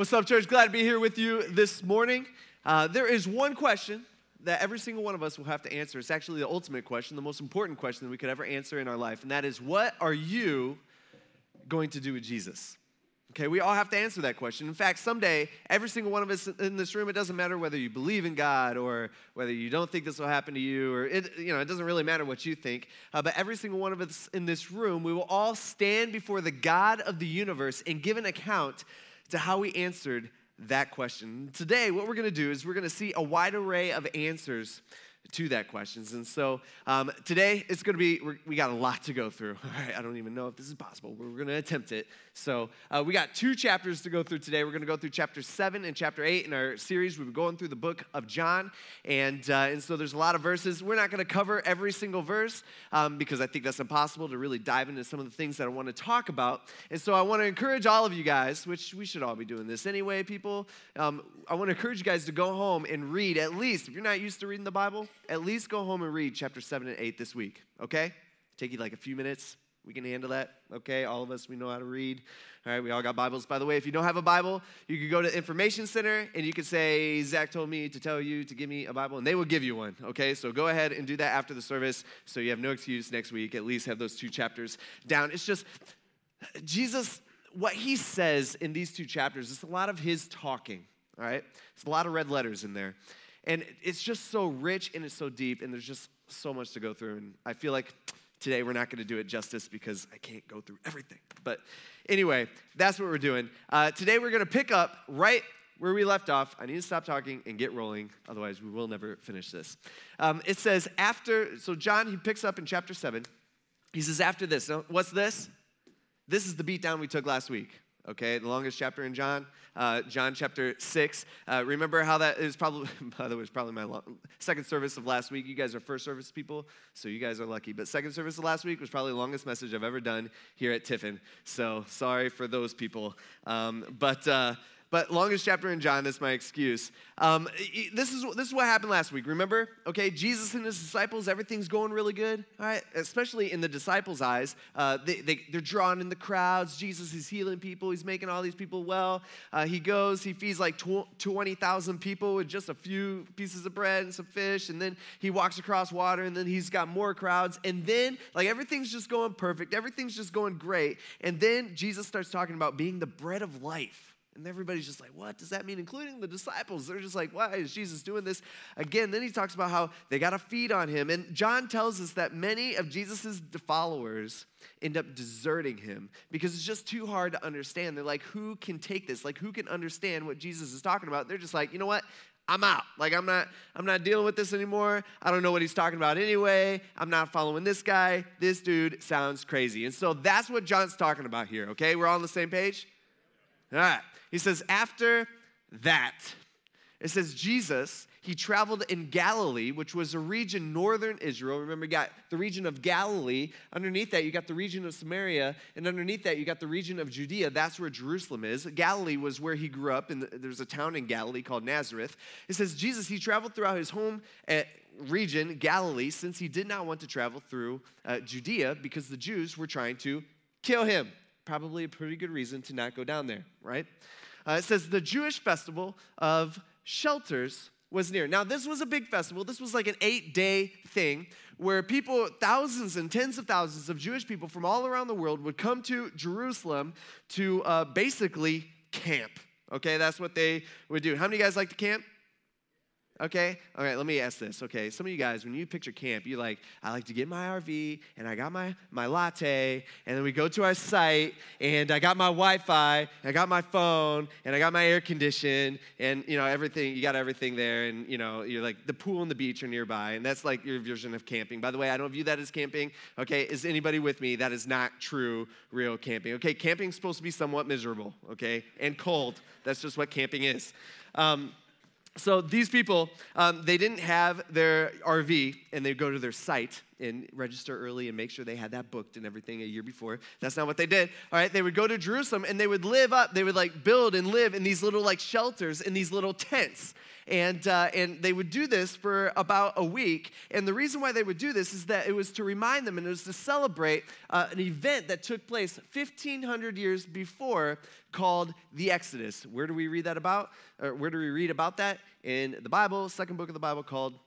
What's up, church? Glad to be here with you this morning. Uh, there is one question that every single one of us will have to answer. It's actually the ultimate question, the most important question that we could ever answer in our life, and that is what are you going to do with Jesus? Okay, we all have to answer that question. In fact, someday, every single one of us in this room, it doesn't matter whether you believe in God or whether you don't think this will happen to you, or it, you know, it doesn't really matter what you think. Uh, but every single one of us in this room, we will all stand before the God of the universe and give an account to how we answered that question. Today, what we're going to do is we're going to see a wide array of answers to that questions. And so um, today it's going to be, we got a lot to go through. All right, I don't even know if this is possible. We're going to attempt it. So uh, we got two chapters to go through today. We're going to go through chapter seven and chapter eight in our series. We've been going through the book of John. And, uh, and so there's a lot of verses. We're not going to cover every single verse um, because I think that's impossible to really dive into some of the things that I want to talk about. And so I want to encourage all of you guys, which we should all be doing this anyway, people. Um, I want to encourage you guys to go home and read at least, if you're not used to reading the Bible, at least go home and read chapter 7 and 8 this week, okay? Take you like a few minutes. We can handle that, okay? All of us, we know how to read. All right, we all got Bibles. By the way, if you don't have a Bible, you can go to Information Center and you can say, Zach told me to tell you to give me a Bible, and they will give you one, okay? So go ahead and do that after the service so you have no excuse next week. At least have those two chapters down. It's just, Jesus, what he says in these two chapters, it's a lot of his talking, all right? It's a lot of red letters in there. And it's just so rich and it's so deep, and there's just so much to go through. And I feel like today we're not going to do it justice because I can't go through everything. But anyway, that's what we're doing. Uh, today we're going to pick up right where we left off. I need to stop talking and get rolling, otherwise, we will never finish this. Um, it says, after, so John, he picks up in chapter 7. He says, after this, now, what's this? This is the beatdown we took last week okay? The longest chapter in John, uh, John chapter 6. Uh, remember how that is probably, by the way, it's probably my long, second service of last week. You guys are first service people, so you guys are lucky. But second service of last week was probably the longest message I've ever done here at Tiffin. So sorry for those people. Um, but, uh, but longest chapter in John, that's my excuse. Um, this, is, this is what happened last week, remember? Okay, Jesus and his disciples, everything's going really good, all right? Especially in the disciples' eyes. Uh, they, they, they're drawn in the crowds. Jesus is healing people, he's making all these people well. Uh, he goes, he feeds like 20,000 people with just a few pieces of bread and some fish, and then he walks across water, and then he's got more crowds, and then, like, everything's just going perfect, everything's just going great. And then Jesus starts talking about being the bread of life. And everybody's just like, what does that mean? Including the disciples. They're just like, why is Jesus doing this? Again, then he talks about how they got to feed on him. And John tells us that many of Jesus' followers end up deserting him because it's just too hard to understand. They're like, who can take this? Like, who can understand what Jesus is talking about? They're just like, you know what? I'm out. Like I'm not I'm not dealing with this anymore. I don't know what he's talking about anyway. I'm not following this guy. This dude sounds crazy. And so that's what John's talking about here, okay? We're all on the same page? All right. He says, after that, it says Jesus, he traveled in Galilee, which was a region northern Israel. Remember, you got the region of Galilee. Underneath that, you got the region of Samaria. And underneath that, you got the region of Judea. That's where Jerusalem is. Galilee was where he grew up, and there's a town in Galilee called Nazareth. It says Jesus, he traveled throughout his home at region, Galilee, since he did not want to travel through uh, Judea because the Jews were trying to kill him. Probably a pretty good reason to not go down there, right? Uh, it says the Jewish festival of shelters was near. Now, this was a big festival. This was like an eight day thing where people, thousands and tens of thousands of Jewish people from all around the world would come to Jerusalem to uh, basically camp. Okay, that's what they would do. How many guys like to camp? Okay? All right, let me ask this. Okay, some of you guys, when you picture camp, you're like, I like to get my RV and I got my, my latte, and then we go to our site, and I got my Wi Fi, I got my phone, and I got my air condition, and you know, everything, you got everything there, and you know, you're like, the pool and the beach are nearby, and that's like your version of camping. By the way, I don't view that as camping. Okay, is anybody with me? That is not true, real camping. Okay, camping's supposed to be somewhat miserable, okay, and cold. That's just what camping is. Um, so these people, um, they didn't have their RV and they go to their site and register early and make sure they had that booked and everything a year before. That's not what they did. All right, they would go to Jerusalem and they would live up, they would like build and live in these little like shelters, in these little tents. And, uh, and they would do this for about a week. And the reason why they would do this is that it was to remind them and it was to celebrate uh, an event that took place 1,500 years before called the Exodus. Where do we read that about? Or where do we read about that? In the Bible, second book of the Bible called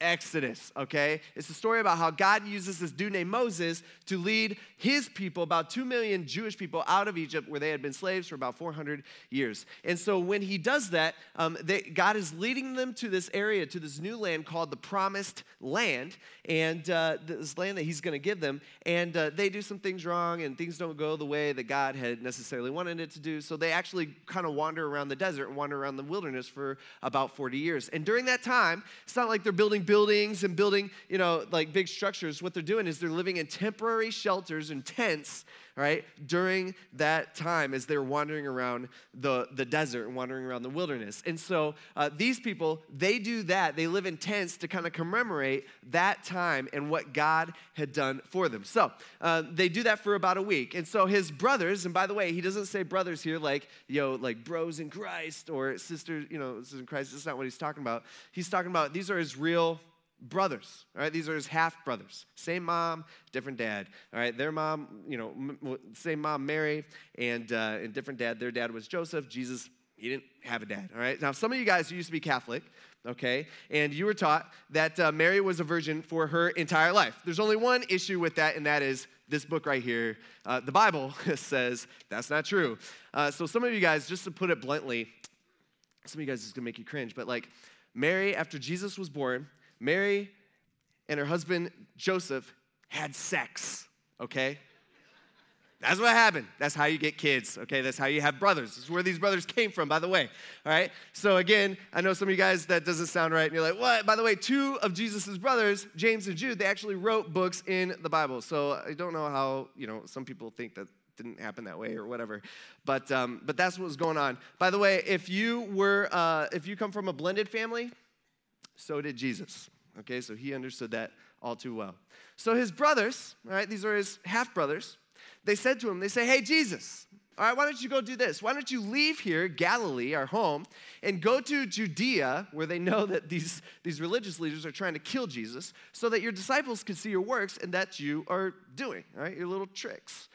Exodus, okay? It's a story about how God uses this dude named Moses to lead his people, about 2 million Jewish people, out of Egypt where they had been slaves for about 400 years. And so when he does that, um, they, God is leading them to this area, to this new land called the Promised Land, and uh, this land that he's going to give them. And uh, they do some things wrong, and things don't go the way that God had necessarily wanted it to do. So they actually kind of wander around the desert and wander around the wilderness for about 40 years. And during that time, it's not like they're building buildings and building, you know, like big structures. What they're doing is they're living in temporary shelters and tents, right, during that time as they're wandering around the, the desert and wandering around the wilderness. And so uh, these people, they do that. They live in tents to kind of commemorate that time and what God had done for them. So uh, they do that for about a week. And so his brothers, and by the way, he doesn't say brothers here like, know, like bros in Christ or sisters, you know, sisters in Christ. That's not what he's talking about. He's talking about these are his real brothers all right? These are his half brothers. Same mom different dad all right? Their mom you know m- same mom mary and uh, and different dad. Their dad was joseph. Jesus he didn't have a dad all right? Now some of you guys used to be catholic okay? And you were taught that uh, mary was a virgin for her entire life. There's only one issue with that and that is this book right here uh, the bible says that's not true. Uh, so some of you guys just to put it bluntly some of you guys is going to make you cringe but like mary after jesus was born Mary and her husband Joseph had sex, okay? That's what happened. That's how you get kids, okay? That's how you have brothers. This is where these brothers came from, by the way, all right? So, again, I know some of you guys that doesn't sound right, and you're like, what? By the way, two of Jesus' brothers, James and Jude, they actually wrote books in the Bible. So, I don't know how, you know, some people think that didn't happen that way or whatever. But, um, but that's what was going on. By the way, if you were, uh, if you come from a blended family, so did Jesus. Okay, so he understood that all too well. So his brothers, all right, these are his half brothers, they said to him, they say, Hey, Jesus, all right, why don't you go do this? Why don't you leave here, Galilee, our home, and go to Judea, where they know that these, these religious leaders are trying to kill Jesus, so that your disciples can see your works and that you are doing, all right, your little tricks.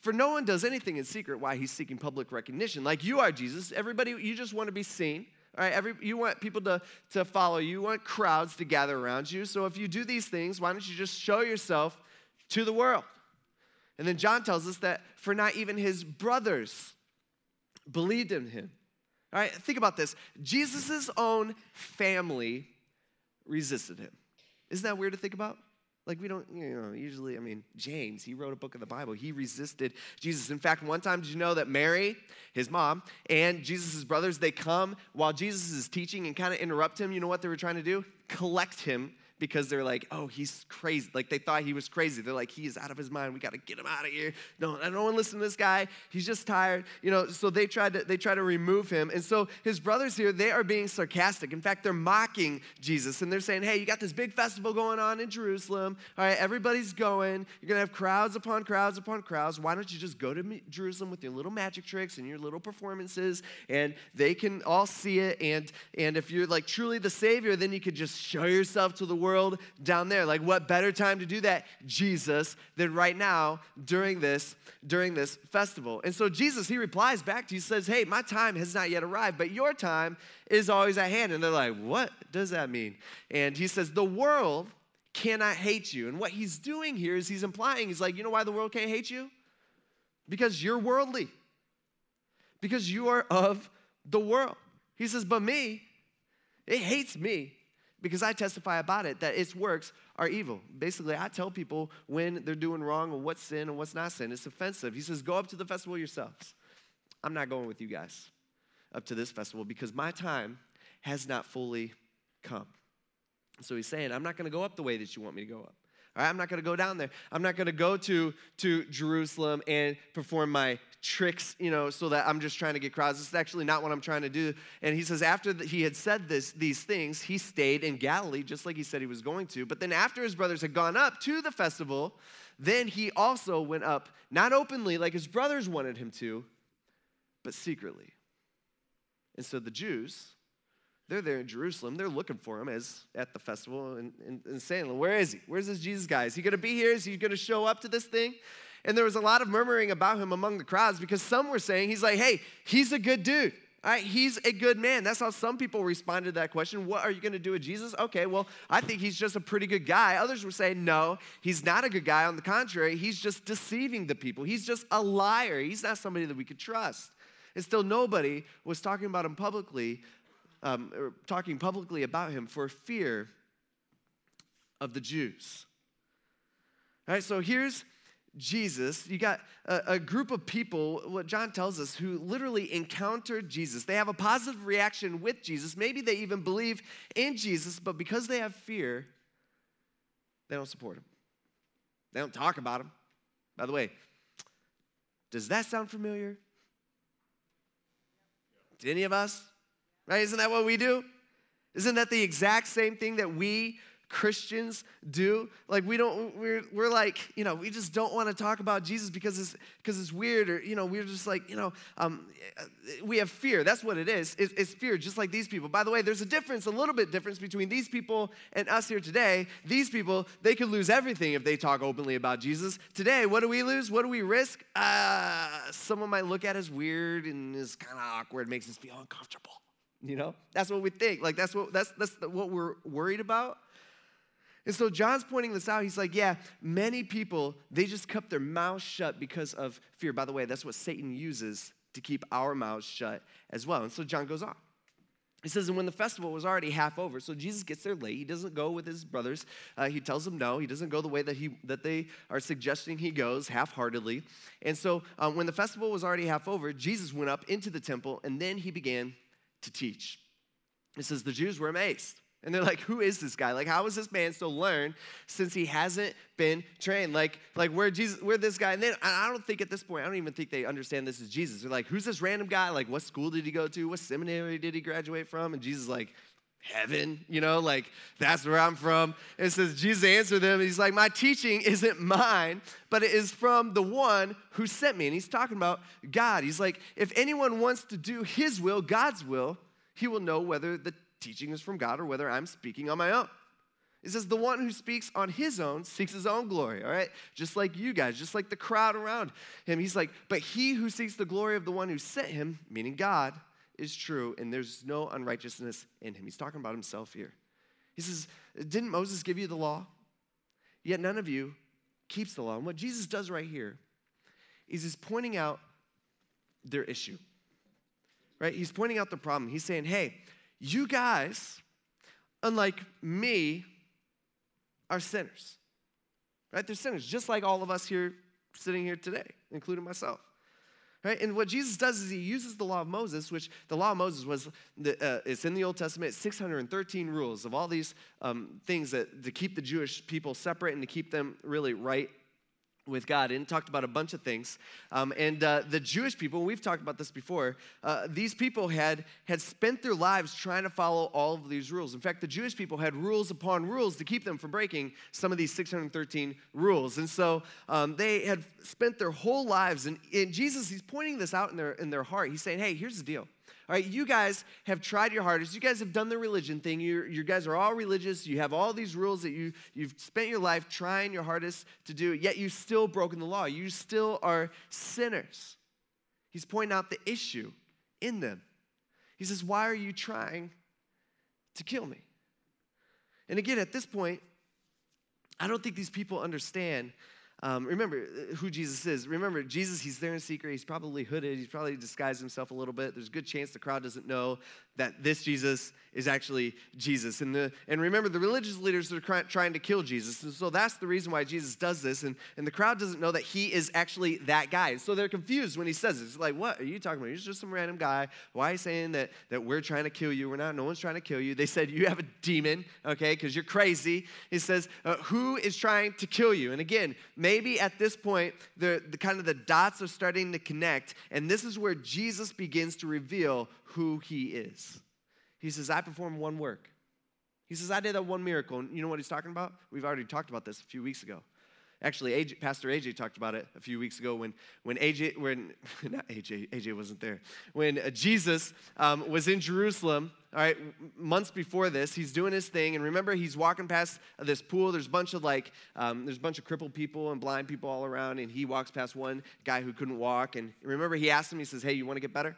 For no one does anything in secret why he's seeking public recognition. Like you are, Jesus. Everybody, you just want to be seen. All right, every, you want people to, to follow you, you want crowds to gather around you. So if you do these things, why don't you just show yourself to the world? And then John tells us that for not even his brothers believed in him. All right, think about this. Jesus' own family resisted him. Isn't that weird to think about? Like, we don't, you know, usually, I mean, James, he wrote a book of the Bible. He resisted Jesus. In fact, one time, did you know that Mary, his mom, and Jesus' brothers, they come while Jesus is teaching and kind of interrupt him? You know what they were trying to do? Collect him because they're like, oh, he's crazy. Like they thought he was crazy. They're like, he is out of his mind. We got to get him out of here. No, I don't want to listen to this guy. He's just tired. You know, so they tried to they try to remove him. And so his brothers here, they are being sarcastic. In fact, they're mocking Jesus and they're saying, hey, you got this big festival going on in Jerusalem. All right, everybody's going. You're gonna have crowds upon crowds upon crowds. Why don't you just go to Jerusalem with your little magic tricks and your little performances, and they can all see it. And and if you're like truly the Savior, then you could just show yourself to the world world down there. Like what better time to do that, Jesus, than right now during this during this festival. And so Jesus, he replies back to you, says, "Hey, my time has not yet arrived, but your time is always at hand." And they're like, "What does that mean?" And he says, "The world cannot hate you." And what he's doing here is he's implying he's like, "You know why the world can't hate you? Because you're worldly. Because you are of the world." He says, "But me, it hates me because I testify about it that its works are evil. Basically, I tell people when they're doing wrong and what's sin and what's not sin. It's offensive. He says, Go up to the festival yourselves. I'm not going with you guys up to this festival because my time has not fully come. So he's saying, I'm not going to go up the way that you want me to go up. All right, I'm not going to go down there. I'm not going to go to, to Jerusalem and perform my tricks, you know, so that I'm just trying to get crowds. This is actually not what I'm trying to do. And he says, after he had said this, these things, he stayed in Galilee, just like he said he was going to. But then after his brothers had gone up to the festival, then he also went up, not openly like his brothers wanted him to, but secretly. And so the Jews, they're there in Jerusalem. They're looking for him as at the festival and, and, and saying, Where is he? Where's this Jesus guy? Is he going to be here? Is he going to show up to this thing? And there was a lot of murmuring about him among the crowds because some were saying, He's like, hey, he's a good dude. All right, he's a good man. That's how some people responded to that question. What are you going to do with Jesus? Okay, well, I think he's just a pretty good guy. Others were saying, no, he's not a good guy. On the contrary, he's just deceiving the people. He's just a liar. He's not somebody that we could trust. And still, nobody was talking about him publicly um, talking publicly about him for fear of the Jews. All right, so here's Jesus. You got a, a, group of people, what John tells us, who literally encountered Jesus. They have a positive reaction with Jesus. Maybe they even believe in Jesus, but because they have fear, they don't support him. They don't talk about him. By the way, does that sound familiar? To any of us? right? Isn't that what we do? Isn't that the exact same thing that we Christians do? Like we don't, we're, we're like, you know, we just don't want to talk about Jesus because it's because it's weird, or you know, we're just like, you know, um, we have fear. That's what it is. It's, it's fear, just like these people. By the way, there's a difference, a little bit difference between these people and us here today. These people, they could lose everything if they talk openly about Jesus. Today, what do we lose? What do we risk? Uh, someone might look at us weird and is kind of awkward, makes us feel uncomfortable. You know, that's what we think. Like that's what that's that's what we're worried about. And so John's pointing this out. He's like, yeah, many people they just kept their mouths shut because of fear. By the way, that's what Satan uses to keep our mouths shut as well. And so John goes on. He says, and when the festival was already half over, so Jesus gets there late. He doesn't go with his brothers. Uh, he tells them no. He doesn't go the way that he that they are suggesting he goes, half-heartedly. And so, um, when the festival was already half over, Jesus went up into the temple, and then he began to teach. It says the Jews were amazed. And they're like, who is this guy? Like, how is this man still learn since he hasn't been trained? Like, like where Jesus, where this guy? And then I don't think at this point, I don't even think they understand this is Jesus. They're like, who's this random guy? Like, what school did he go to? What seminary did he graduate from? And Jesus like, heaven, you know, like that's where I'm from. And it says, Jesus answered them, he's like, My teaching isn't mine, but it is from the one who sent me. And he's talking about God. He's like, if anyone wants to do his will, God's will, he will know whether the teaching is from God or whether I'm speaking on my own. It says, the one who speaks on his own seeks his own glory, all right? Just like you guys, just like the crowd around him. He's like, but he who seeks the glory of the one who sent him, meaning God, is true and there's no unrighteousness in him. He's talking about himself here. He says, Didn't Moses give you the law? Yet none of you keeps the law. And what Jesus does right here is he's pointing out their issue. Right? He's pointing out the problem. He's saying, hey, you guys, unlike me, are sinners. Right? They're sinners, just like all of us here sitting here today, including myself. Right? And what Jesus does is he uses the law of Moses, which the law of Moses was, the, uh, it's in the Old Testament, 613 rules of all these um, things that to keep the Jewish people separate and to keep them really right with God and talked about a bunch of things. Um, and uh, the Jewish people, we've talked about this before, uh, these people had, had spent their lives trying to follow all of these rules. In fact, the Jewish people had rules upon rules to keep them from breaking some of these 613 rules. And so um, they had spent their whole lives, and, and Jesus, he's pointing this out in their, in their heart. He's saying, hey, here's the deal. All right, you guys have tried your hardest. You guys have done the religion thing. you you guys are all religious. You have all these rules that you, you've spent your life trying your hardest to do, yet you've still broken the law. You still are sinners. He's pointing out the issue in them. He says, Why are you trying to kill me? And again, at this point, I don't think these people understand um, remember uh, who Jesus is. Remember, Jesus, he's there in secret. He's probably hooded. He's probably disguised himself a little bit. There's a good chance the crowd doesn't know that this Jesus is actually Jesus. And, the, and remember, the religious leaders are trying to kill Jesus. And so that's the reason why Jesus does this. And, and the crowd doesn't know that he is actually that guy. So they're confused when he says it. It's like, what are you talking about? He's just some random guy. Why are you saying that, that we're trying to kill you? We're not. No one's trying to kill you. They said, you have a demon, okay, because you're crazy. He says, uh, who is trying to kill you? And again, maybe at this point, the, the kind of the dots are starting to connect, and this is where Jesus begins to reveal who he is. He says, I performed one work. He says, I did that one miracle. And you know what he's talking about? We've already talked about this a few weeks ago. Actually, AJ, Pastor AJ talked about it a few weeks ago when, when AJ, when, not AJ, AJ wasn't there, when uh, Jesus um, was in Jerusalem, all right, months before this, he's doing his thing. And remember, he's walking past this pool. There's a bunch of like, um, there's a bunch of crippled people and blind people all around. And he walks past one guy who couldn't walk. And remember, he asked him, he says, Hey, you want to get better?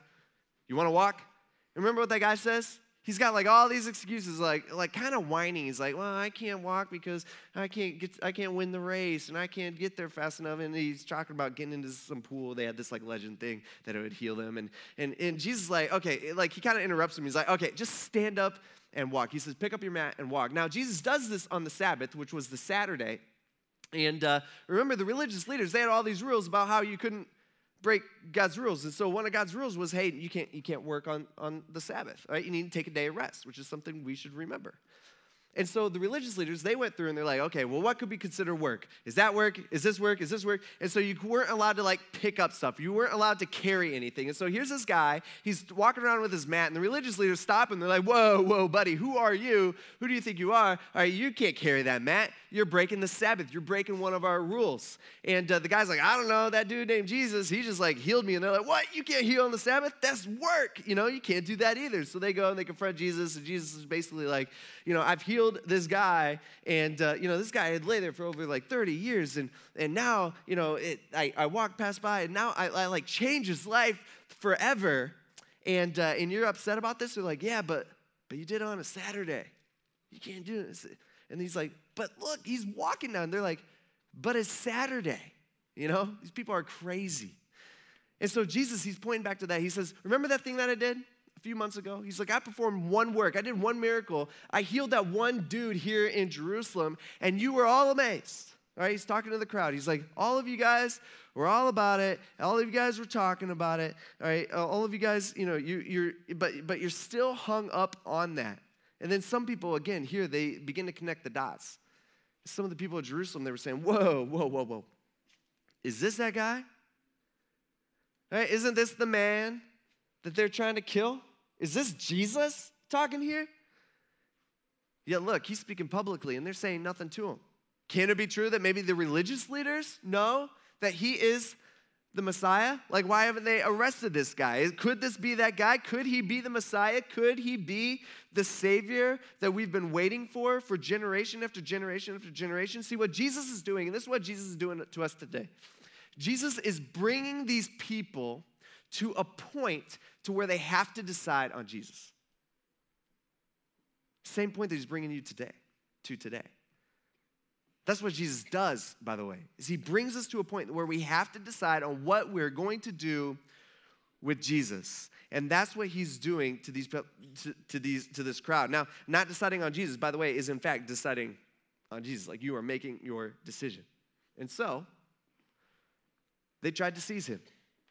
You want to walk? And remember what that guy says? He's got like all these excuses, like like kind of whining. He's like, "Well, I can't walk because I can't get, I can't win the race, and I can't get there fast enough." And he's talking about getting into some pool. They had this like legend thing that it would heal them, and and and Jesus like, okay, like he kind of interrupts him. He's like, okay, just stand up and walk. He says, pick up your mat and walk. Now Jesus does this on the Sabbath, which was the Saturday, and uh, remember the religious leaders they had all these rules about how you couldn't break God's rules. And so one of God's rules was, hey, you can't, you can't work on, on the Sabbath, right? You need to take a day of rest, which is something we should remember. And so the religious leaders, they went through and they're like, okay, well, what could be considered work? Is that work? Is this work? Is this work? And so you weren't allowed to like pick up stuff. You weren't allowed to carry anything. And so here's this guy, he's walking around with his mat, and the religious leaders stop him. They're like, whoa, whoa, buddy, who are you? Who do you think you are? All right, you can't carry that mat. You're breaking the Sabbath. You're breaking one of our rules. And uh, the guy's like, I don't know, that dude named Jesus, he just like healed me. And they're like, what? You can't heal on the Sabbath? That's work. You know, you can't do that either. So they go and they confront Jesus, and Jesus is basically like, you know, I've healed this guy guy, and uh, you know, this guy had lay there for over like 30 years, and and now, you know, it, I, I walked past by, and now I, I like change his life forever. And uh, and you're upset about this? They're like, yeah, but but you did it on a Saturday. You can't do this. And he's like, but look, he's walking down. They're like, but it's Saturday. You know, these people are crazy. And so Jesus, he's pointing back to that. He says, Remember that thing that I did? A few months ago. He's like, I performed one work, I did one miracle. I healed that one dude here in Jerusalem, and you were all amazed. All right, he's talking to the crowd. He's like, All of you guys were all about it. All of you guys were talking about it. All right, all of you guys, you know, you, you're, but, but you're still hung up on that. And then some people, again, here, they begin to connect the dots. Some of the people of Jerusalem, they were saying, Whoa, whoa, whoa, whoa. Is this that guy? Right, isn't this the man that they're trying to kill? Is this Jesus talking here? Yeah, look, he's speaking publicly and they're saying nothing to him. Can it be true that maybe the religious leaders know that he is the Messiah? Like, why haven't they arrested this guy? Could this be that guy? Could he be the Messiah? Could he be the Savior that we've been waiting for for generation after generation after generation? See, what Jesus is doing, and this is what Jesus is doing to us today. Jesus is bringing these people to a point to where they have to decide on Jesus. Same point that he's bringing you today, to today. That's what Jesus does, by the way, is he brings us to a point where we have to decide on what we're going to do with Jesus. And that's what he's doing to these to, to these to this crowd. Now, not deciding on Jesus, by the way, is in fact deciding on Jesus. Like you are making your decision. And so they tried to seize him.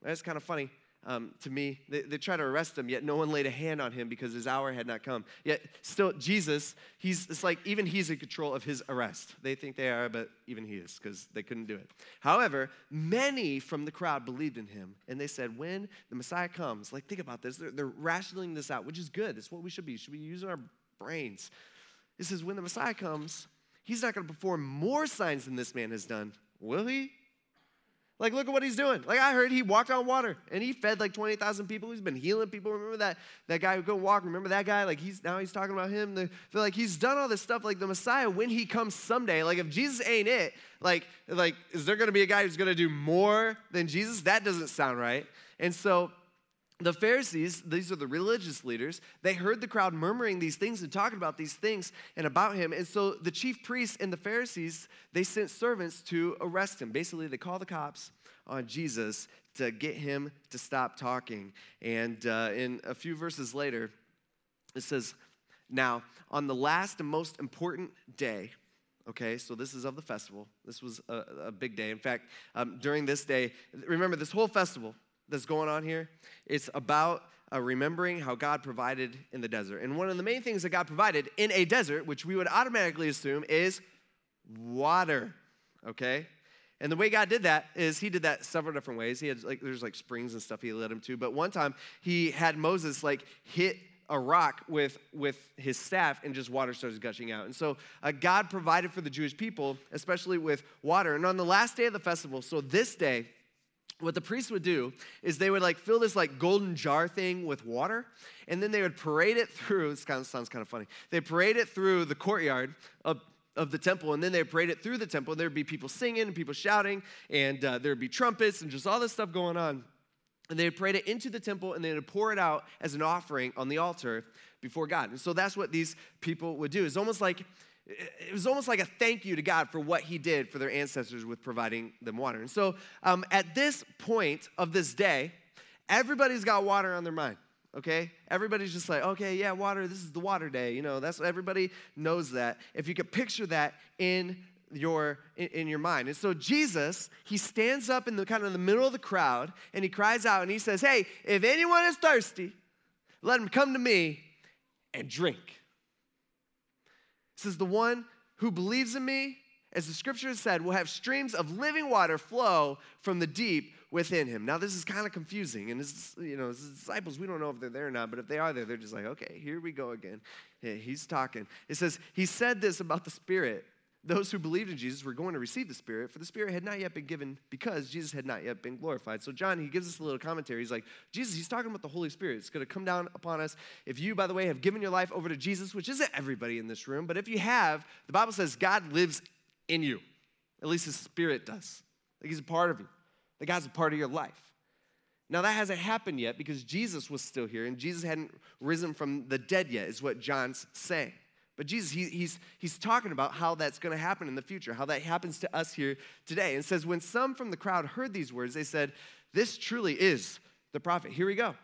That's kind of funny um, to me. They, they try to arrest him, yet no one laid a hand on him because his hour had not come. Yet still, Jesus, he's it's like even he's in control of his arrest. They think they are, but even he is because they couldn't do it. However, many from the crowd believed in him, and they said, when the Messiah comes, like think about this, they're, they're rationing this out, which is good. It's what we should be. Should be using our brains. It says, when the Messiah comes, he's not going to perform more signs than this man has done, will he? Like, look at what he's doing. Like, I heard he walked on water and he fed like 20,000 people. He's been healing people. Remember that, that guy who couldn't walk? Remember that guy? Like, he's now he's talking about him. They're, they're like, he's done all this stuff. Like, the Messiah, when he comes someday, like, if Jesus ain't it, like, like is there going to be a guy who's going to do more than Jesus? That doesn't sound right. And so the Pharisees, these are the religious leaders, they heard the crowd murmuring these things and talking about these things and about him. And so the chief priests and the Pharisees, they sent servants to arrest him. Basically, they call the cops on Jesus to get him to stop talking. And uh, in a few verses later, it says, Now, on the last and most important day, okay, so this is of the festival. This was a, a big day. In fact, um, during this day, remember this whole festival, that's going on here. It's about uh, remembering how God provided in the desert. And one of the main things that God provided in a desert, which we would automatically assume is water, okay? And the way God did that is he did that several different ways. He had like there's like springs and stuff he led him to. But one time he had Moses like hit a rock with, with his staff and just water starts gushing out. And so uh, God provided for the Jewish people, especially with water. And on the last day of the festival, so this day, what the priests would do is they would like fill this like golden jar thing with water and then they would parade it through this kind of sounds kind of funny they parade it through the courtyard of, of the temple and then they parade it through the temple and there'd be people singing and people shouting and uh, there'd be trumpets and just all this stuff going on. And they would parade it into the temple and they would pour it out as an offering on the altar before god. And so that's what these people would do. It's almost like it was almost like a thank you to God for what He did for their ancestors with providing them water. And so um, at this point of this day, everybody's got water on their mind. Okay, everybody's just like, okay, yeah, water. This is the water day. You know, that's everybody knows that. If you could picture that in your in, in, your mind. And so Jesus, he stands up in the kind of the middle of the crowd and he cries out and he says, "Hey, if anyone is thirsty, let him come to me and drink." Says, The one who believes in me, as the scripture has said, will have streams of living water flow from the deep within him. Now, this is kind of confusing, and his, you know, his disciples, we don't know if they're there or not, but if they are there, they're just like, okay, here we go again. Yeah, he's talking. It says, He said this about the Spirit those who believed in Jesus were going to receive the Spirit, for the Spirit had not yet been given because Jesus had not yet been glorified. So, John, he gives us a little commentary. He's like, Jesus, he's talking about the Holy Spirit. It's going to come down upon us. If you, by the way, have given your life over to Jesus, which isn't everybody in this room, but if you have, the Bible says God lives in you. At least his Spirit does. Like he's a part of you, that God's a part of your life. Now, that hasn't happened yet because Jesus was still here and Jesus hadn't risen from the dead yet, is what John's saying. But Jesus, he, he's, he's talking about how that's going to happen in the future, how that happens to us here today. And says, when some from the crowd heard these words, they said, This truly is the prophet. Here we go.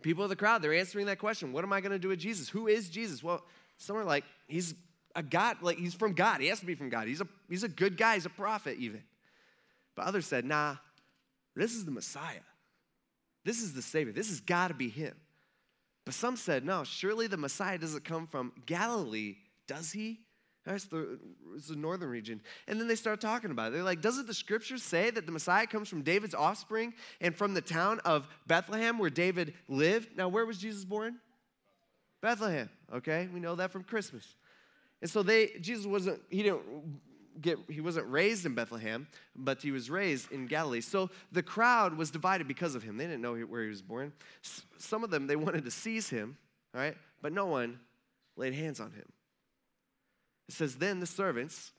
People of the crowd, they're answering that question What am I going to do with Jesus? Who is Jesus? Well, some are like, He's a God, like he's from God. He has to be from God. He's a, he's a good guy, he's a prophet, even. But others said, Nah, this is the Messiah. This is the Savior. This has got to be him. But some said, no, surely the Messiah doesn't come from Galilee, does he? That's the, the northern region. And then they start talking about it. They're like, doesn't the scriptures say that the Messiah comes from David's offspring and from the town of Bethlehem where David lived? Now, where was Jesus born? Bethlehem, okay? We know that from Christmas. And so they, Jesus wasn't, he didn't get, he wasn't raised in Bethlehem, but he was raised in Galilee. So the crowd was divided because of him. They didn't know where he was born. Some of them, they wanted to seize him, all right, but no one laid hands on him. It says, then the servants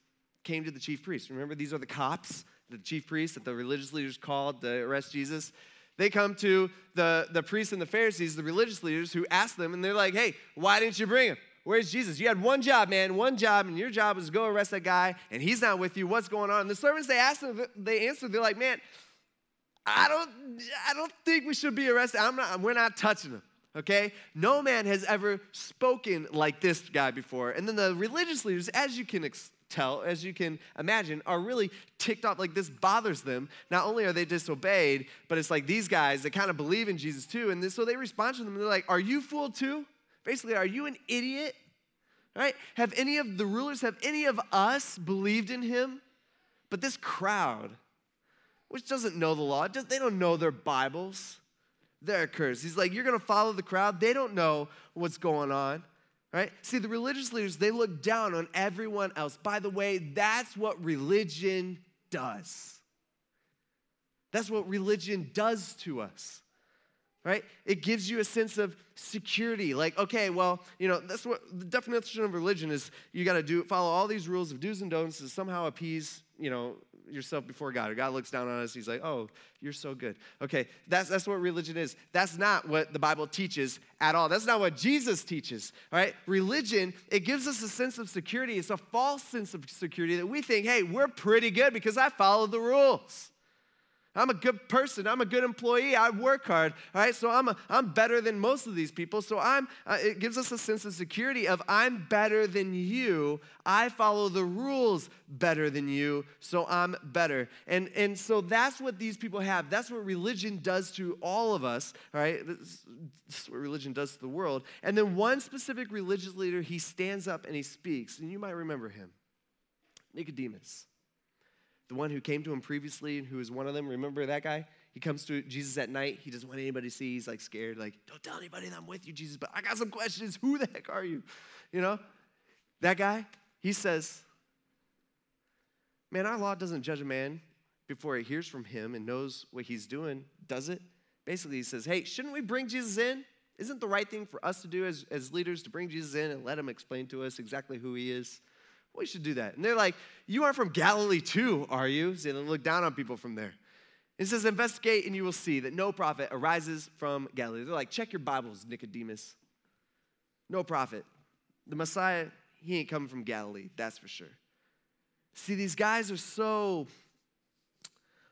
came to the chief priests. Remember, these are the cops, the chief priests that the religious leaders called to arrest Jesus. They come to the, the priests and the Pharisees, the religious leaders, who ask them, and they're like, hey, why didn't you bring him? Where's Jesus? You had one job, man, one job, and your job was to go arrest that guy, and he's not with you. What's going on? And the servants, they asked them, they answered, they're like, man, I don't, I don't think we should be arrested. I'm not, we're not touching him. Okay? No man has ever spoken like this guy before. And then the religious leaders, as you can ex- tell, as you can imagine, are really ticked off. Like this bothers them. Not only are they disobeyed, but it's like these guys, they kind of believe in Jesus too. And this, so they respond to them and they're like, Are you fooled too? Basically, are you an idiot? Right? Have any of the rulers, have any of us believed in him? But this crowd, which doesn't know the law, they don't know their Bibles, they're cursed. He's like, You're gonna follow the crowd. They don't know what's going on. Right? See, the religious leaders, they look down on everyone else. By the way, that's what religion does. That's what religion does to us right? It gives you a sense of security. Like, okay, well, you know, that's what the definition of religion is. You got to do follow all these rules of do's and don'ts to somehow appease, you know, yourself before God. Or God looks down on us. He's like, oh, you're so good. Okay, that's that's what religion is. That's not what the Bible teaches at all. That's not what Jesus teaches. Right? Religion it gives us a sense of security. It's a false sense of security that we think, hey, we're pretty good because I follow the rules. I'm a good person. I'm a good employee. I work hard. All right, so I'm, a, I'm better than most of these people. So I'm, uh, it gives us a sense of security of I'm better than you. I follow the rules better than you, so I'm better. And, and so that's what these people have. That's what religion does to all of us, all right? This, this is what religion does to the world. And then one specific religious leader, he stands up and he speaks, and you might remember him Nicodemus the one who came to him previously and who was one of them. Remember that guy? He comes to Jesus at night. He doesn't want anybody to see. He's like scared, like, don't tell anybody that I'm with you, Jesus, but I got some questions. Who the heck are you? You know? That guy, he says, Man, our law doesn't judge a man before he hears from him and knows what he's doing, does it? Basically, he says, Hey, shouldn't we bring Jesus in? Isn't the right thing for us to do as, as leaders to bring Jesus in and let him explain to us exactly who he is? We should do that. And they're like, You are from Galilee too, are you? So they look down on people from there. It says, Investigate and you will see that no prophet arises from Galilee. They're like, Check your Bibles, Nicodemus. No prophet. The Messiah, he ain't coming from Galilee, that's for sure. See, these guys are so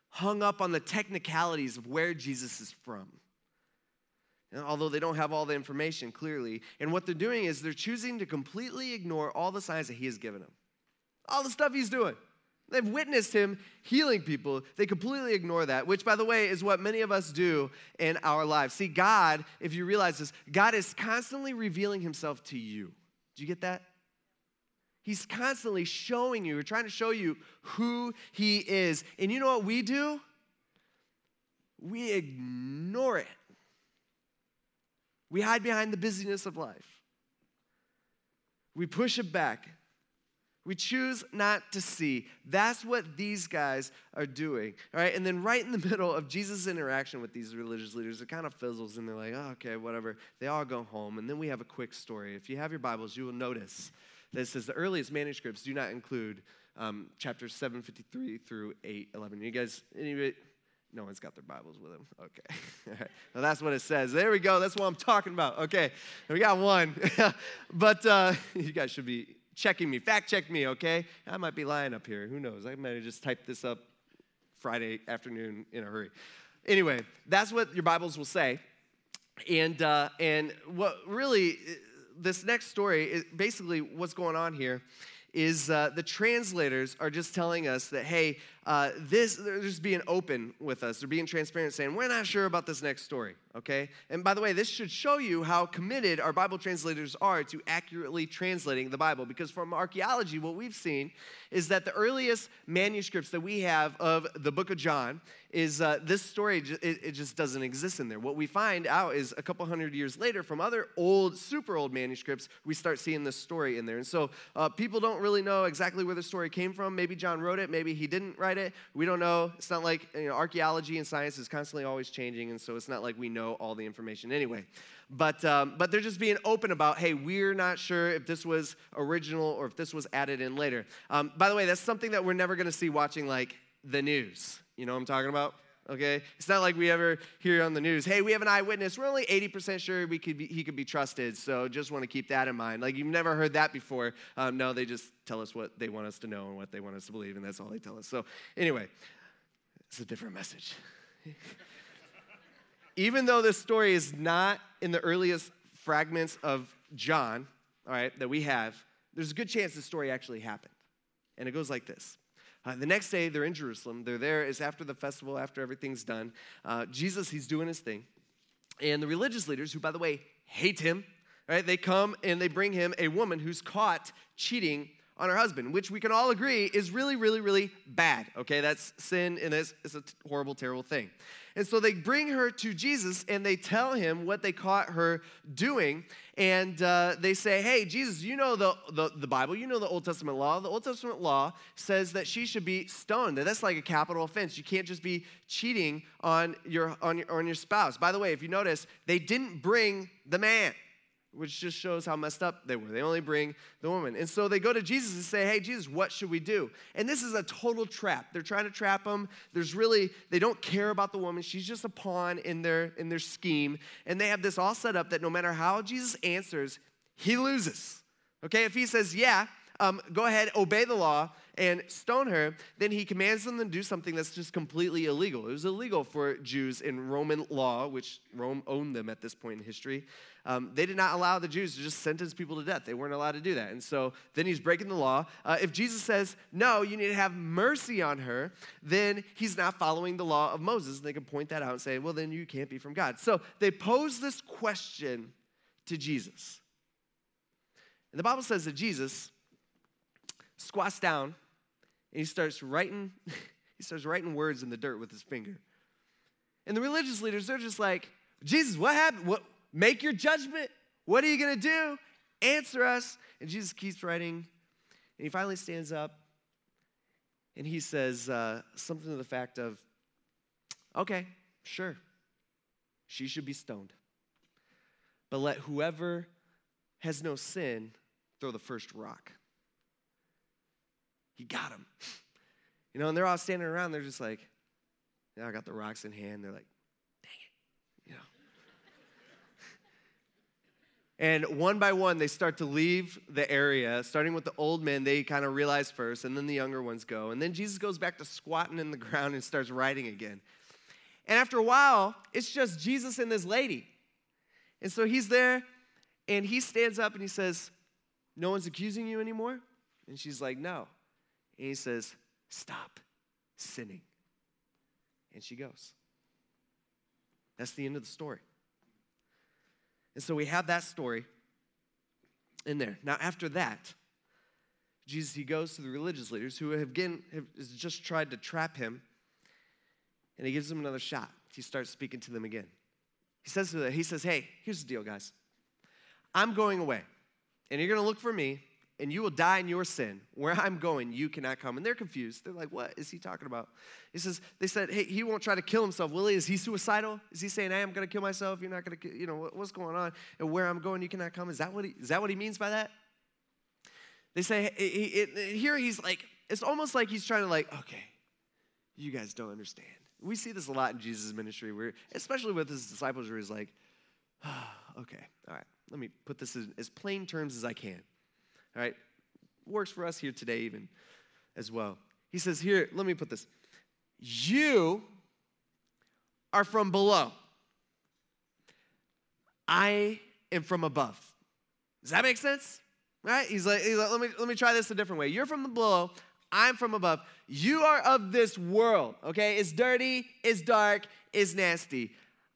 hung up on the technicalities of where Jesus is from. Although they don't have all the information clearly. And what they're doing is they're choosing to completely ignore all the signs that he has given them, all the stuff he's doing. They've witnessed him healing people. They completely ignore that, which, by the way, is what many of us do in our lives. See, God, if you realize this, God is constantly revealing himself to you. Do you get that? He's constantly showing you, or trying to show you who he is. And you know what we do? We ignore it. We hide behind the busyness of life. We push it back. We choose not to see. That's what these guys are doing. All right, and then right in the middle of Jesus' interaction with these religious leaders, it kind of fizzles and they're like, oh, okay, whatever. They all go home, and then we have a quick story. If you have your Bibles, you will notice that it says the earliest manuscripts do not include um, chapters 753 through 811. You guys, anybody, no one's got their Bibles with them. Okay. well, that's what it says. There we go. That's what I'm talking about. Okay. We got one. but uh, you guys should be checking me. Fact check me, okay? I might be lying up here. Who knows? I might have just typed this up Friday afternoon in a hurry. Anyway, that's what your Bibles will say. And, uh, and what really this next story is basically what's going on here is uh, the translators are just telling us that, hey, uh, this, they're just being open with us. They're being transparent, saying, we're not sure about this next story, okay? And by the way, this should show you how committed our Bible translators are to accurately translating the Bible. Because from archaeology, what we've seen is that the earliest manuscripts that we have of the book of John is uh, this story, it, it, just doesn't exist in there. What we find out is a couple hundred years later, from other old, super old manuscripts, we start seeing this story in there. And so uh, people don't really know exactly where the story came from. Maybe John wrote it, maybe he didn't write it. We don't know. It's not like you know, archaeology and science is constantly always changing, and so it's not like we know all the information anyway. But, um, but they're just being open about, hey, we're not sure if this was original or if this was added in later. Um, by the way, that's something that we're never going to see watching like the news. You know what I'm talking about? Okay? It's not like we ever hear on the news, hey, we have an eyewitness. We're only 80% sure we could be, he could be trusted, so just want to keep that in mind. Like, you've never heard that before. Um, no, they just tell us what they want us to know and what they want us to believe, and that's all they tell us. So, anyway, it's a different message. Even though this story is not in the earliest fragments of John, all right, that we have, there's a good chance this story actually happened. And it goes like this uh, the next day, they're in Jerusalem. They're there. It's after the festival, after everything's done. Uh, Jesus, he's doing his thing. And the religious leaders, who, by the way, hate him, right? They come and they bring him a woman who's caught cheating on her husband, which we can all agree is really, really, really bad. Okay, that's sin and it's, it's a horrible, terrible thing. And so they bring her to Jesus and they tell him what they caught her doing. And uh, they say, Hey, Jesus, you know the, the, the, Bible, you know the Old Testament law. The Old Testament law says that she should be stoned. That's like a capital offense. You can't just be cheating on your, on your, on your spouse. By the way, if you notice, they didn't bring the man which just shows how messed up they were. They only bring the woman. And so they go to Jesus and say, Hey, Jesus, what should we do? And this is a total trap. They're trying to trap him. There's really, they don't care about the woman. She's just a pawn in their, in their scheme. And they have this all set up that no matter how Jesus answers, he loses. Okay, if he says, Yeah, um, go ahead, obey the law, and stone her, then he commands them to do something that's just completely illegal. It was illegal for Jews in Roman law, which Rome owned them at this point in history. Um, they did not allow the Jews to just sentence people to death. They weren't allowed to do that. And so then he's breaking the law. Uh, if Jesus says, no, you need to have mercy on her, then he's not following the law of Moses. And they can point that out and say, well, then you can't be from God. So they pose this question to Jesus. And the Bible says that Jesus squats down And he starts writing, he starts writing words in the dirt with his finger. And the religious leaders, they're just like, Jesus, what happened? What make your judgment? What are you gonna do? Answer us. And Jesus keeps writing, and he finally stands up and he says uh, something to the fact of, okay, sure, she should be stoned. But let whoever has no sin throw the first rock. He got him. You know, and they're all standing around, they're just like, yeah, I got the rocks in hand. They're like, dang it, you know. and one by one, they start to leave the area, starting with the old men, they kind of realize first, and then the younger ones go. And then Jesus goes back to squatting in the ground and starts writing again. And after a while, it's just Jesus and this lady. And so he's there, and he stands up and he says, No one's accusing you anymore? And she's like, No. And he says, Stop sinning. And she goes. That's the end of the story. And so we have that story in there. Now, after that, Jesus, he goes to the religious leaders who have, again, have just tried to trap him, and he gives them another shot. He starts speaking to them again. He says to them, he says, hey, here's the deal, guys. I'm going away, and you're going to look for me, and you will die in your sin. Where I'm going, you cannot come. And they're confused. They're like, what is he talking about? He says, they said, hey, he won't try to kill himself, will he? Is he suicidal? Is he saying, hey, I'm going to kill myself? You're not going to, you know, what's going on? And where I'm going, you cannot come. Is that what he, is that what he means by that? They say, here he's like, it's almost like he's trying to like, okay, you guys don't understand. We see this a lot in Jesus' ministry, where, especially with his disciples, where he's like, oh, okay, all right, let me put this in as plain terms as I can. All right, works for us here today, even as well. He says, Here, let me put this. You are from below, I am from above. Does that make sense? Right? He's like, he's like, let, me, let me try this a different way. You're from the below, I'm from above. You are of this world, okay? It's dirty, it's dark, it's nasty.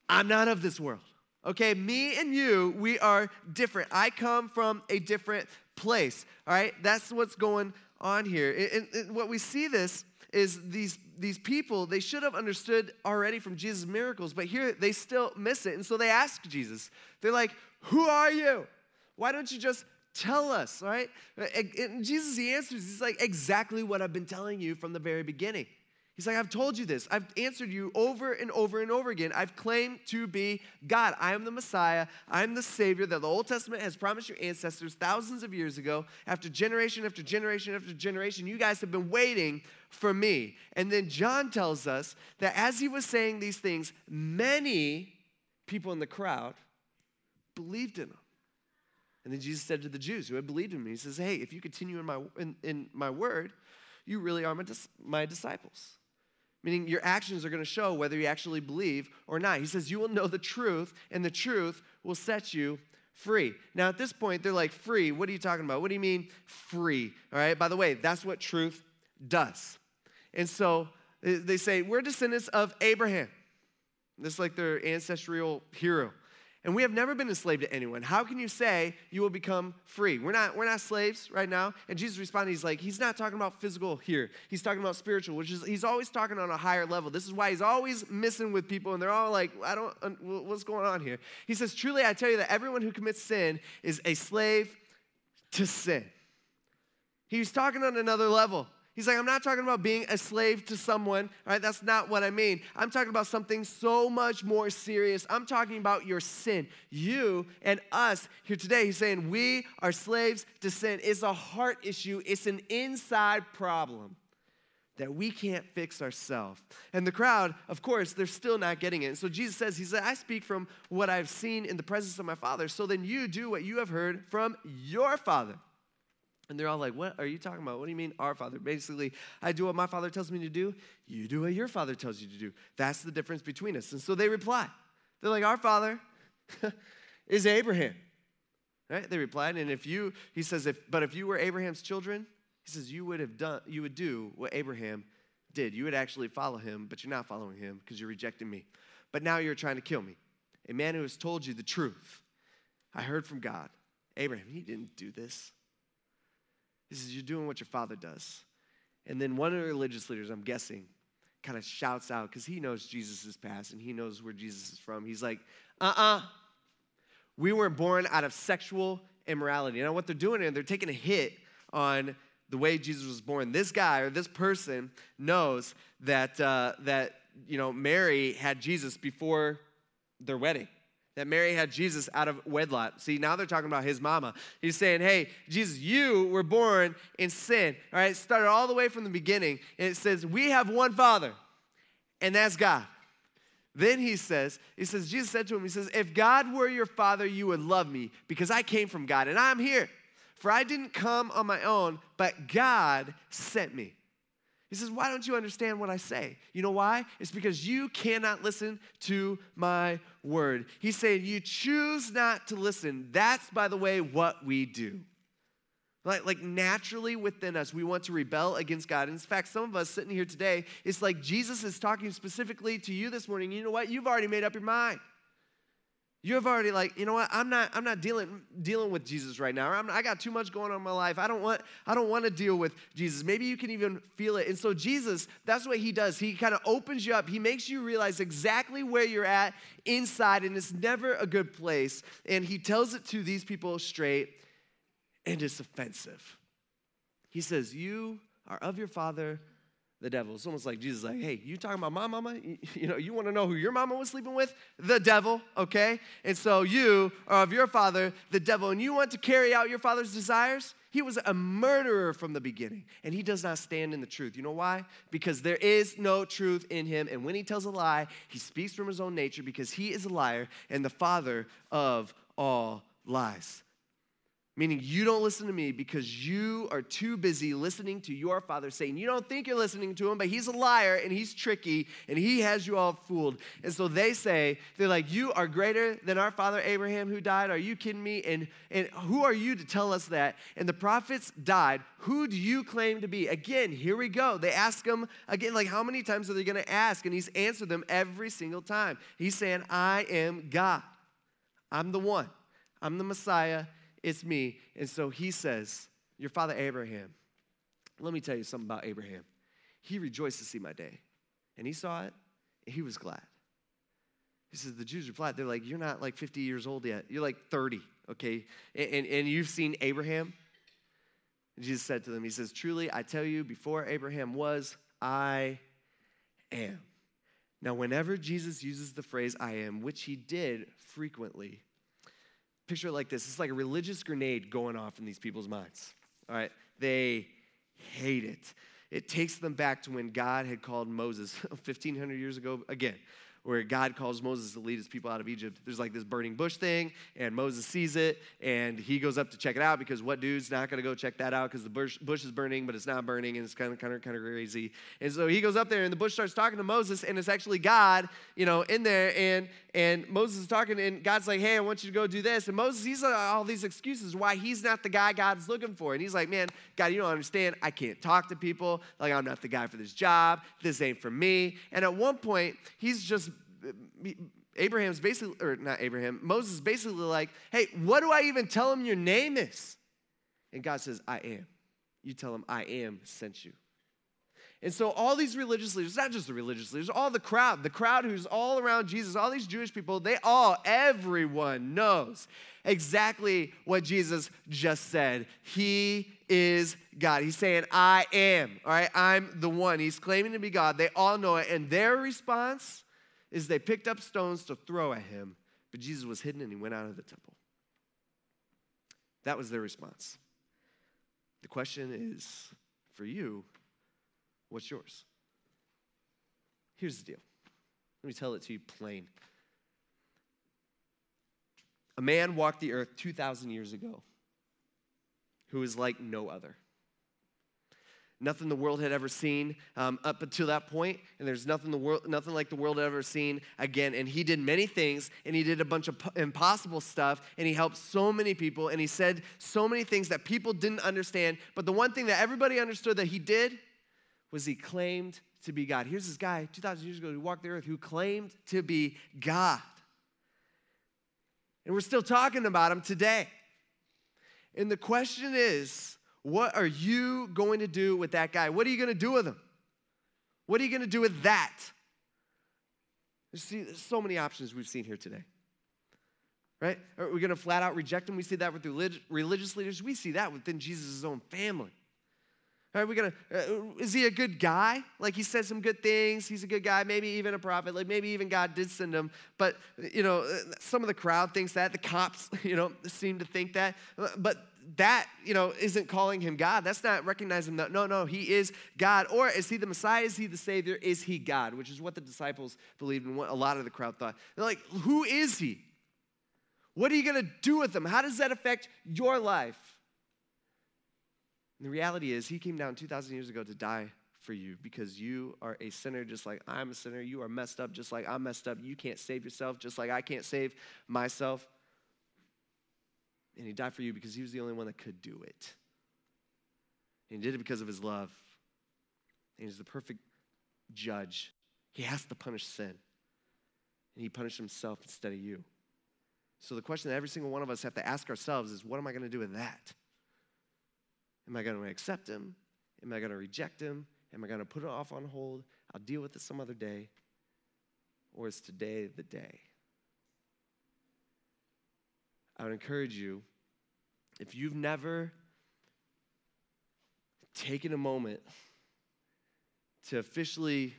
I'm not of this world, okay? Me and you, we are different. I come from a different place, all right? That's what's going on here. And, and what we see this is these, these people, they should have understood already from Jesus' miracles, but here they still miss it. And so they ask Jesus, they're like, Who are you? Why don't you just Tell us, right? And Jesus, he answers, he's like, exactly what I've been telling you from the very beginning. He's like, I've told you this. I've answered you over and over and over again. I've claimed to be God. I am the Messiah. I am the Savior that the Old Testament has promised your ancestors thousands of years ago. After generation after generation after generation, you guys have been waiting for me. And then John tells us that as he was saying these things, many people in the crowd believed in him. And then Jesus said to the Jews who had believed in me, He says, Hey, if you continue in my, in, in my word, you really are my, my disciples. Meaning your actions are going to show whether you actually believe or not. He says, You will know the truth, and the truth will set you free. Now, at this point, they're like, Free? What are you talking about? What do you mean free? All right, by the way, that's what truth does. And so eh, they say, We're descendants of Abraham. This is like their ancestral hero and we have never been enslaved to anyone. How can you say you will become free? We're not, we're not slaves right now. And Jesus responded, he's like, he's not talking about physical here. He's talking about spiritual, which is, he's always talking on a higher level. This is why he's always missing with people, and they're all like, I don't, what's going on here? He says, truly, I tell you that everyone who commits sin is a slave to sin. He's talking on another level. He's like, I'm not talking about being a slave to someone, right? That's not what I mean. I'm talking about something so much more serious. I'm talking about your sin. You and us here today, he's saying we are slaves to sin. It's a heart issue, it's an inside problem that we can't fix ourselves. And the crowd, of course, they're still not getting it. So Jesus says, He said, I speak from what I've seen in the presence of my Father. So then you do what you have heard from your Father. And they're all like, What are you talking about? What do you mean, our Father? Basically, I do what my Father tells me to do. You do what your Father tells you to do. That's the difference between us. And so they reply. They're like, Our Father is Abraham. Right? They replied. And if you, he says, if, but if you were Abraham's children, he says, you would have done, you would do what Abraham did. You would actually follow him, but you're not following him because you're rejecting me. But now you're trying to kill me. A man who has told you the truth. I heard from God. Abraham, he didn't do this. He says, You're doing what your father does. And then one of the religious leaders, I'm guessing, kind of shouts out because he knows Jesus' past and he knows where Jesus is from. He's like, uh uh-uh. uh, we weren't born out of sexual immorality. You know what they're doing here? They're taking a hit on the way Jesus was born. This guy or this person knows that, uh, that you know, Mary had Jesus before their wedding. That Mary had Jesus out of wedlock. See, now they're talking about his mama. He's saying, hey, Jesus, you were born in sin. All right, it started all the way from the beginning. And it says, we have one father, and that's God. Then he says, he says, Jesus said to him, he says, if God were your father, you would love me because I came from God and I'm here. For I didn't come on my own, but God sent me. He says, Why don't you understand what I say? You know why? It's because you cannot listen to my word. He's saying, You choose not to listen. That's, by the way, what we do. Like, like naturally within us, we want to rebel against God. And in fact, some of us sitting here today, it's like Jesus is talking specifically to you this morning. You know what? You've already made up your mind. You have already like, you know what? I'm not. I'm not dealing dealing with Jesus right now. I'm, I got too much going on in my life. I don't want. I don't want to deal with Jesus. Maybe you can even feel it. And so Jesus, that's what he does. He kind of opens you up. He makes you realize exactly where you're at inside, and it's never a good place. And he tells it to these people straight, and it's offensive. He says, "You are of your father, the devil. It's almost like Jesus, like, hey, you talking about my mama? You, know, you want to know who your mama was sleeping with? The devil, okay? And so you are of your father, the devil, and you want to carry out your father's desires? He was a murderer from the beginning, and he does not stand in the truth. You know why? Because there is no truth in him, and when he tells a lie, he speaks from his own nature because he is a liar and the father of all lies. Meaning, you don't listen to me because you are too busy listening to your father saying, You don't think you're listening to him, but he's a liar and he's tricky and he has you all fooled. And so they say, They're like, You are greater than our father Abraham who died. Are you kidding me? And, and who are you to tell us that? And the prophets died. Who do you claim to be? Again, here we go. They ask him again, like, How many times are they going to ask? And he's answered them every single time. He's saying, I am God. I'm the one, I'm the Messiah it's me. And so he says, Your father Abraham, let me tell you something about Abraham. He rejoiced to see my day. And he saw it, and he was glad. He says, The Jews replied, They're like, You're not like 50 years old yet. You're like 30, okay? And, and, and you've seen Abraham. And Jesus said to them, He says, Truly, I tell you, before Abraham was, I am. Now, whenever Jesus uses the phrase I am, which he did frequently, picture it like this it's like a religious grenade going off in these people's minds. All right? They hate it. It takes them back to when God had called Moses 1,500 years ago again where God calls Moses to lead his people out of Egypt. There's like this burning bush thing, and Moses sees it, and he goes up to check it out because what dude's not going to go check that out because the bush, bush is burning, but it's not burning, and it's kind of kind of kind of crazy. And so he goes up there, and the bush starts talking to Moses, and it's actually God, you know, in there, and and Moses is talking, and God's like, "Hey, I want you to go do this," and Moses he's like, all these excuses why he's not the guy God's looking for, and he's like, "Man, God, you don't understand. I can't talk to people. Like I'm not the guy for this job. This ain't for me." And at one point, he's just Abraham's basically, or not Abraham, Moses is basically like, hey, what do I even tell him your name is? And God says, I am. You tell him, I am sent you. And so all these religious leaders, not just the religious leaders, all the crowd, the crowd who's all around Jesus, all these Jewish people, they all, everyone knows exactly what Jesus just said. He is God. He's saying, I am, all right? I'm the one. He's claiming to be God. They all know it. And their response is they picked up stones to throw at him, but Jesus was hidden and he went out of the temple. That was their response. The question is for you, what's yours? Here's the deal. Let me tell it to you plain. A man walked the earth 2,000 years ago who is like no other nothing the world had ever seen um, up until that point, and there's nothing the world, nothing like the world had ever seen again. And he did many things, and he did a bunch of impossible stuff, and he helped so many people, and he said so many things that people didn't understand. But the one thing that everybody understood that he did was he claimed to be God. Here's this guy 2,000 years ago who walked the earth who claimed to be God. And we're still talking about him today. And the question is, What are you going to do with that guy? What are you going to do with him? What are you going to do with that? You See, there's so many options we've seen here today. Right? Are we going to flat out reject him? We see that with religious leaders. We see that within Jesus' own family. Are we gonna? Uh, is he a good guy? Like he said some good things. He's a good guy. Maybe even a prophet. Like maybe even God did send him. But you know, uh, some of the crowd thinks that. The cops, you know, seem to think that. But that, you know, isn't calling him God. That's not recognizing that. No, no, he is God. Or is he the Messiah? Is he the Savior? Is he God? Which is what the disciples believed and what a lot of the crowd thought. They're like, who is he? What are you gonna do with him? How does that affect your life? And the reality is, he came down 2,000 years ago to die for you because you are a sinner just like I'm a sinner. You are messed up just like I'm messed up. You can't save yourself just like I can't save myself. And he died for you because he was the only one that could do it. And he did it because of his love. And he's the perfect judge. He has to punish sin. And he punished himself instead of you. So the question that every single one of us have to ask ourselves is what am I going to do with that? Am I going to accept him? Am I going to reject him? Am I going to put it off on hold? I'll deal with it some other day. Or is today the day? I would encourage you, if you've never taken a moment to officially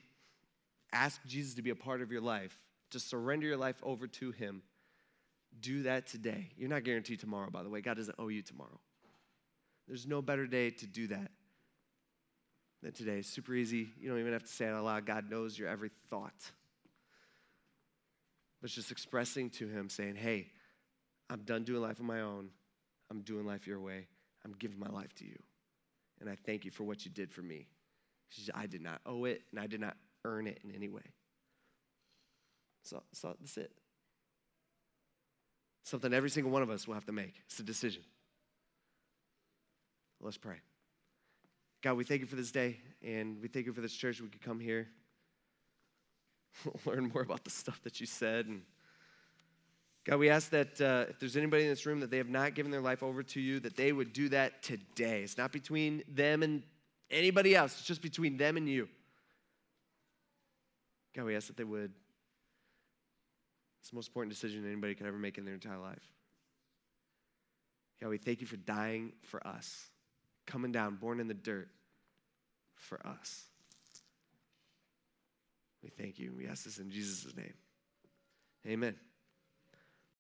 ask Jesus to be a part of your life, to surrender your life over to Him, do that today. You're not guaranteed tomorrow, by the way. God doesn't owe you tomorrow. There's no better day to do that than today. It's super easy. You don't even have to say it out loud. God knows your every thought. But it's just expressing to Him, saying, Hey, I'm done doing life on my own. I'm doing life your way. I'm giving my life to you. And I thank you for what you did for me. I did not owe it, and I did not earn it in any way. So, so that's it. Something every single one of us will have to make. It's a decision. Let's pray. God, we thank you for this day, and we thank you for this church. We could come here, learn more about the stuff that you said. And God, we ask that uh, if there's anybody in this room that they have not given their life over to you, that they would do that today. It's not between them and anybody else, it's just between them and you. God, we ask that they would. It's the most important decision anybody could ever make in their entire life. God, we thank you for dying for us coming down, born in the dirt for us. We thank you. We ask this in Jesus' name. Amen.